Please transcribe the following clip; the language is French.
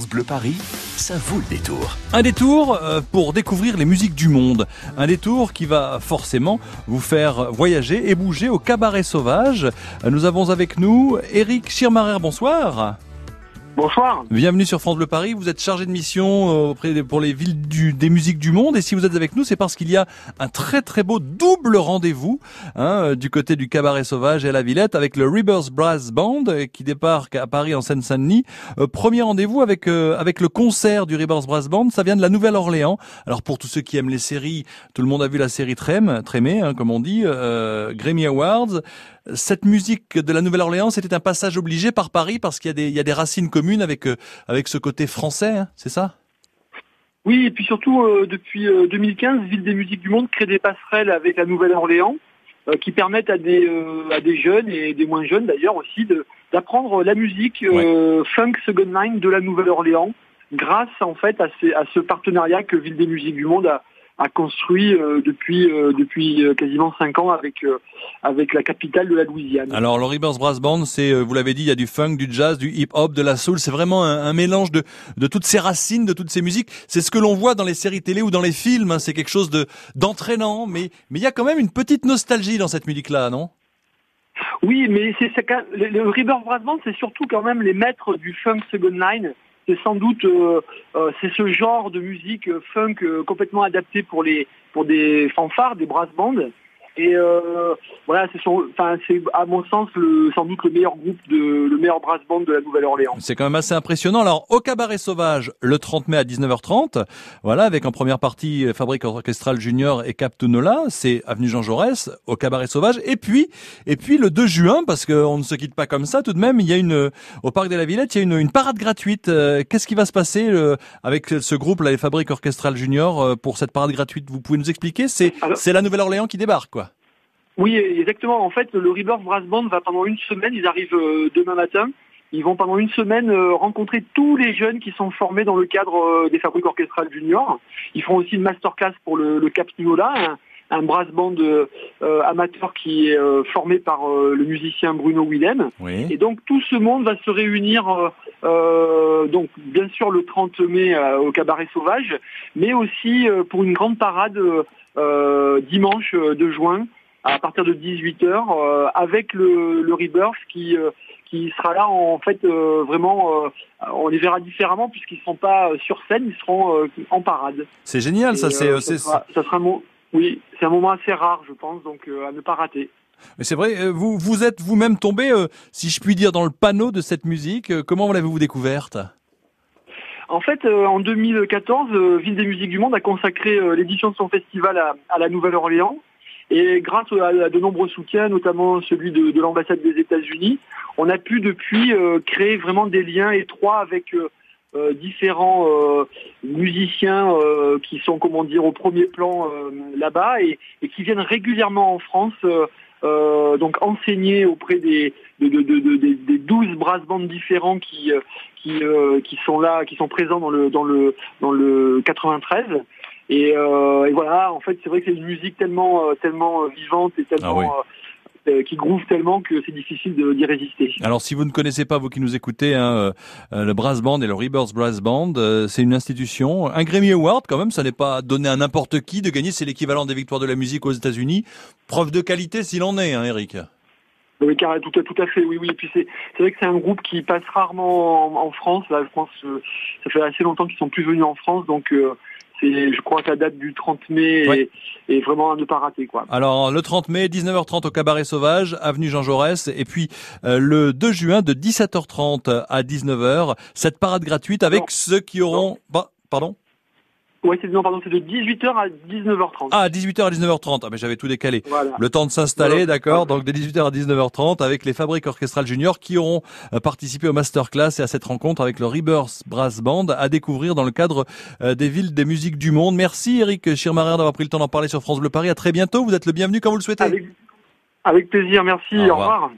Bleu Paris, ça vaut le détour. Un détour euh, pour découvrir les musiques du monde. Un détour qui va forcément vous faire voyager et bouger au cabaret sauvage. Nous avons avec nous Eric Schirmarer, bonsoir. Bonsoir. Bienvenue sur France Bleu Paris. Vous êtes chargé de mission euh, auprès des, pour les villes du, des musiques du monde. Et si vous êtes avec nous, c'est parce qu'il y a un très très beau double rendez-vous hein, euh, du côté du Cabaret Sauvage et la Villette avec le Rebirth Brass Band euh, qui débarque à Paris en Seine-Saint-Denis. premier rendez-vous avec avec le concert du Rebirth Brass Band. Ça vient de la Nouvelle-Orléans. Alors pour tous ceux qui aiment les séries, tout le monde a vu la série Trem, Trémé, hein, comme on dit, Grammy Awards. Cette musique de la Nouvelle-Orléans, c'était un passage obligé par Paris parce qu'il y a des, il y a des racines communes avec, euh, avec ce côté français, hein, c'est ça? Oui, et puis surtout, euh, depuis 2015, euh, Ville des musiques du monde crée des passerelles avec la Nouvelle-Orléans qui permettent à des, à des jeunes et des moins jeunes d'ailleurs aussi d'apprendre la musique funk second line de la Nouvelle-Orléans grâce en fait à, à ce partenariat que Ville des musiques du monde a, a construit euh, depuis euh, depuis euh, quasiment cinq ans avec avec la capitale de la Louisiane. Alors le Rivers Brass Band, c'est vous l'avez dit, il y a du funk, du jazz, du hip-hop, de la soul. C'est vraiment un, mélange de de toutes ces racines, de toutes ces musiques. C'est ce que l'on voit dans les séries télé ou dans les films. Hein. C'est quelque chose de d'entraînant, mais mais il y a quand même une petite nostalgie dans cette musique-là, non? Oui, mais c'est le, le Rivers Brass Band, c'est surtout quand même les maîtres du funk second line c'est sans doute euh, euh, c'est ce genre de musique euh, funk complètement adapté pour les pour des fanfares, des brass bands. Et euh, voilà, c'est enfin à mon sens le, sans doute le meilleur groupe de le meilleur brass band de la Nouvelle-Orléans. C'est quand même assez impressionnant. Alors au cabaret sauvage le 30 mai à 19h30, voilà avec en première partie euh, Fabrique orchestrale junior et Cap Tunola, c'est avenue Jean Jaurès au cabaret sauvage. Et puis et puis le 2 juin parce qu'on ne se quitte pas comme ça tout de même, il y a une au parc de la Villette, il y a une, une parade gratuite. Euh, qu'est-ce qui va se passer avec ce groupe là, les Fabriques orchestrales junior pour cette parade gratuite? Vous pouvez nous expliquer C'est c'est la Nouvelle-Orléans qui débarque quoi. Oui, exactement. En fait, le Rebirth Brass Band va pendant une semaine, ils arrivent euh, demain matin. Ils vont pendant une semaine euh, rencontrer tous les jeunes qui sont formés dans le cadre euh, des fabriques orchestrales juniors. Ils font aussi une masterclass pour le, le Cap un, un brass band amateur qui est formé par le musicien Bruno Willem. Et donc tout ce monde va se réunir, donc bien sûr le 30 mai au Cabaret Sauvage, mais aussi pour une grande parade dimanche de juin à partir de 18h euh, avec le, le Rebirth qui euh, qui sera là en fait euh, vraiment on les verra différemment puisqu'ils ne seront pas sur scène ils seront en parade c'est génial ça c'est ça sera, ça sera un oui c'est un moment assez rare je pense donc à ne pas rater mais c'est vrai, vous vous êtes vous-même tombé, si je puis dire, dans le panneau de cette musique. Comment l'avez-vous découverte? En fait, en 2014, Ville des musiques du monde a consacré l'édition de son festival à, à la Nouvelle-Orléans. Et grâce à, de nombreux soutiens, notamment celui de, l'ambassade des États-Unis, on a pu depuis euh, créer vraiment des liens étroits avec euh, euh, différents musiciens qui sont, comment dire, au premier plan là-bas et, qui viennent régulièrement en France. donc enseigner auprès des, des 12 brass bands différents qui, qui, qui sont là, qui sont présents dans le, dans le, dans le 93. Euh, et, voilà, en fait, c'est vrai que c'est une musique tellement, euh, tellement euh, vivante et tellement ah qui groove tellement que c'est difficile d'y résister. Alors si vous ne connaissez pas, vous qui nous écoutez, hein, le Brass Band et le Rebirth Brass Band, c'est une institution, un Grammy Award quand même, ça n'est pas donné à n'importe qui de gagner, c'est l'équivalent des victoires de la musique aux États-Unis. Preuve de qualité s'il en est, hein, Eric. Oui, tout, à, tout à fait, oui, oui. Et puis c'est, c'est vrai que c'est un groupe qui passe rarement en, France. Là, je pense, ça fait assez longtemps qu'ils sont plus venus en France, donc je crois que la date du 30 mai est, vraiment à ne pas rater. Quoi. Alors le 30 mai, 19h30 au Cabaret Sauvage, avenue Jean Jaurès, et puis euh, le 2 juin de 17h30 à 19h, cette parade gratuite avec ceux qui auront... Bah, pardon? Ouais, c'est non, pardon, c'est de 18h à 19h30. Ah, 18h à 19h30. Ah, mais j'avais tout décalé. Le temps de s'installer, d'accord. Donc de 18h à 19h30 avec les Fabriques orchestrales juniors qui auront euh, participé au masterclass et à cette rencontre avec le Rebirth Brass Band à découvrir dans le cadre euh, des villes des musiques du monde. Merci Eric Schirmarer d'avoir pris le temps d'en parler sur France Bleu Paris. À très bientôt. Vous êtes le bienvenu quand vous le souhaitez. Avec, avec plaisir. Merci. Au revoir.